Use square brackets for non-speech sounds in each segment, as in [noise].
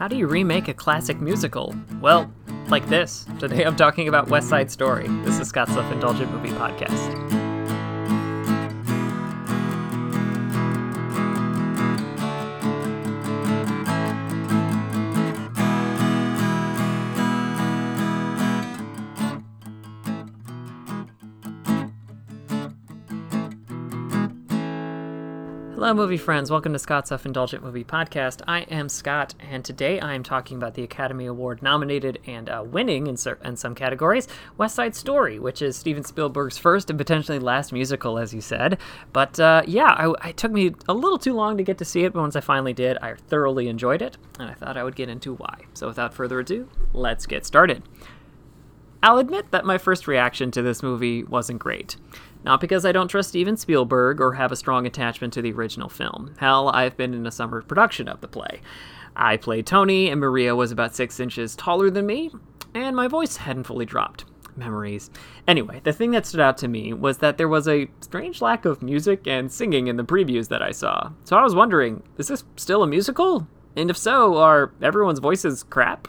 How do you remake a classic musical? Well, like this. Today I'm talking about West Side Story. This is Scott's Self Indulgent Movie Podcast. Hello, movie friends. Welcome to Scott's Self Indulgent Movie Podcast. I am Scott, and today I am talking about the Academy Award nominated and uh, winning in, cer- in some categories West Side Story, which is Steven Spielberg's first and potentially last musical, as you said. But uh, yeah, I, it took me a little too long to get to see it, but once I finally did, I thoroughly enjoyed it, and I thought I would get into why. So without further ado, let's get started. I'll admit that my first reaction to this movie wasn't great. Not because I don't trust Steven Spielberg or have a strong attachment to the original film. Hell, I've been in a summer production of the play. I played Tony, and Maria was about six inches taller than me, and my voice hadn't fully dropped. Memories. Anyway, the thing that stood out to me was that there was a strange lack of music and singing in the previews that I saw. So I was wondering, is this still a musical? And if so, are everyone's voices crap?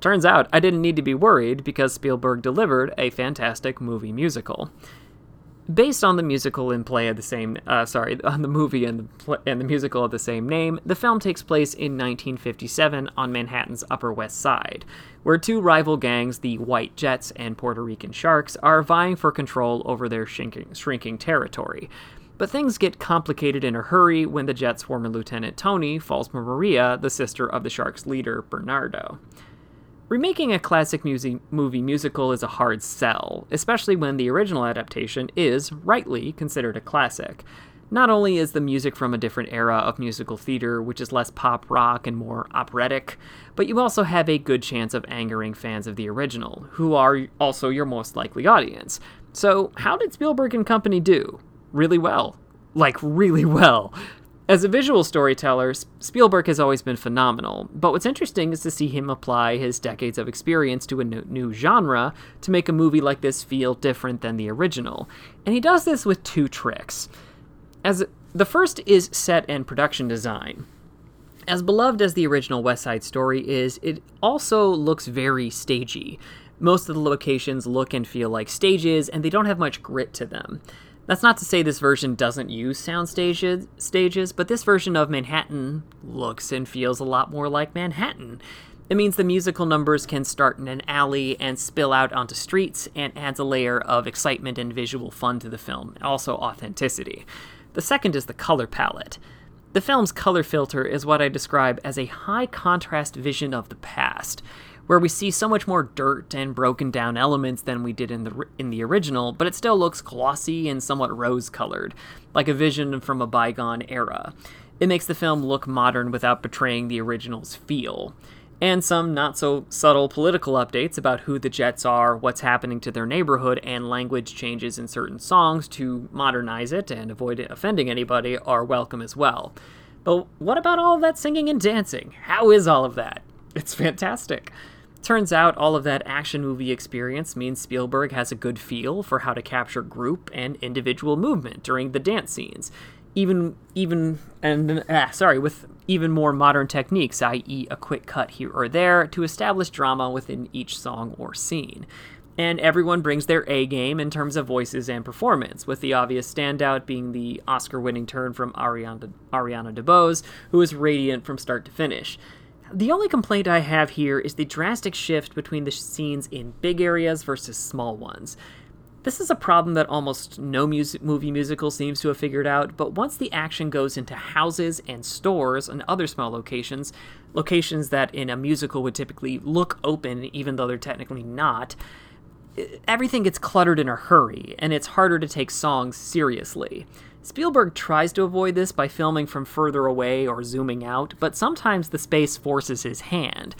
Turns out I didn't need to be worried because Spielberg delivered a fantastic movie musical based on the musical and play of the same uh, sorry [laughs] on the movie and the and the musical of the same name the film takes place in 1957 on manhattan's upper west side where two rival gangs the white jets and puerto rican sharks are vying for control over their shrinking, shrinking territory but things get complicated in a hurry when the Jets' former Lieutenant Tony falls for Maria, the sister of the Sharks' leader, Bernardo. Remaking a classic music- movie musical is a hard sell, especially when the original adaptation is, rightly, considered a classic. Not only is the music from a different era of musical theater, which is less pop rock and more operatic, but you also have a good chance of angering fans of the original, who are also your most likely audience. So, how did Spielberg and company do? Really well. Like, really well. As a visual storyteller, Spielberg has always been phenomenal, but what's interesting is to see him apply his decades of experience to a new genre to make a movie like this feel different than the original. And he does this with two tricks. As the first is set and production design. As beloved as the original West Side Story is, it also looks very stagey. Most of the locations look and feel like stages, and they don't have much grit to them. That's not to say this version doesn't use sound stages, stages, but this version of Manhattan looks and feels a lot more like Manhattan. It means the musical numbers can start in an alley and spill out onto streets and adds a layer of excitement and visual fun to the film, also authenticity. The second is the color palette. The film's color filter is what I describe as a high contrast vision of the past where we see so much more dirt and broken down elements than we did in the in the original, but it still looks glossy and somewhat rose-colored, like a vision from a bygone era. It makes the film look modern without betraying the original's feel. And some not so subtle political updates about who the Jets are, what's happening to their neighborhood, and language changes in certain songs to modernize it and avoid offending anybody are welcome as well. But what about all that singing and dancing? How is all of that? It's fantastic. Turns out all of that action movie experience means Spielberg has a good feel for how to capture group and individual movement during the dance scenes. Even even and ah, sorry, with even more modern techniques, i.e., a quick cut here or there, to establish drama within each song or scene. And everyone brings their A game in terms of voices and performance, with the obvious standout being the Oscar winning turn from Ariana, Ariana DeBose, who is radiant from start to finish. The only complaint I have here is the drastic shift between the scenes in big areas versus small ones. This is a problem that almost no music, movie musical seems to have figured out, but once the action goes into houses and stores and other small locations, locations that in a musical would typically look open even though they're technically not, everything gets cluttered in a hurry, and it's harder to take songs seriously. Spielberg tries to avoid this by filming from further away or zooming out, but sometimes the space forces his hand.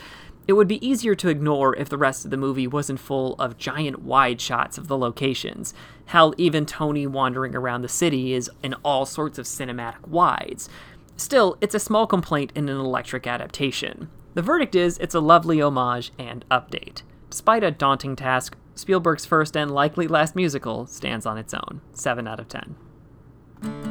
It would be easier to ignore if the rest of the movie wasn't full of giant wide shots of the locations. Hell, even Tony wandering around the city is in all sorts of cinematic wides. Still, it's a small complaint in an electric adaptation. The verdict is it's a lovely homage and update. Despite a daunting task, Spielberg's first and likely last musical stands on its own. 7 out of 10.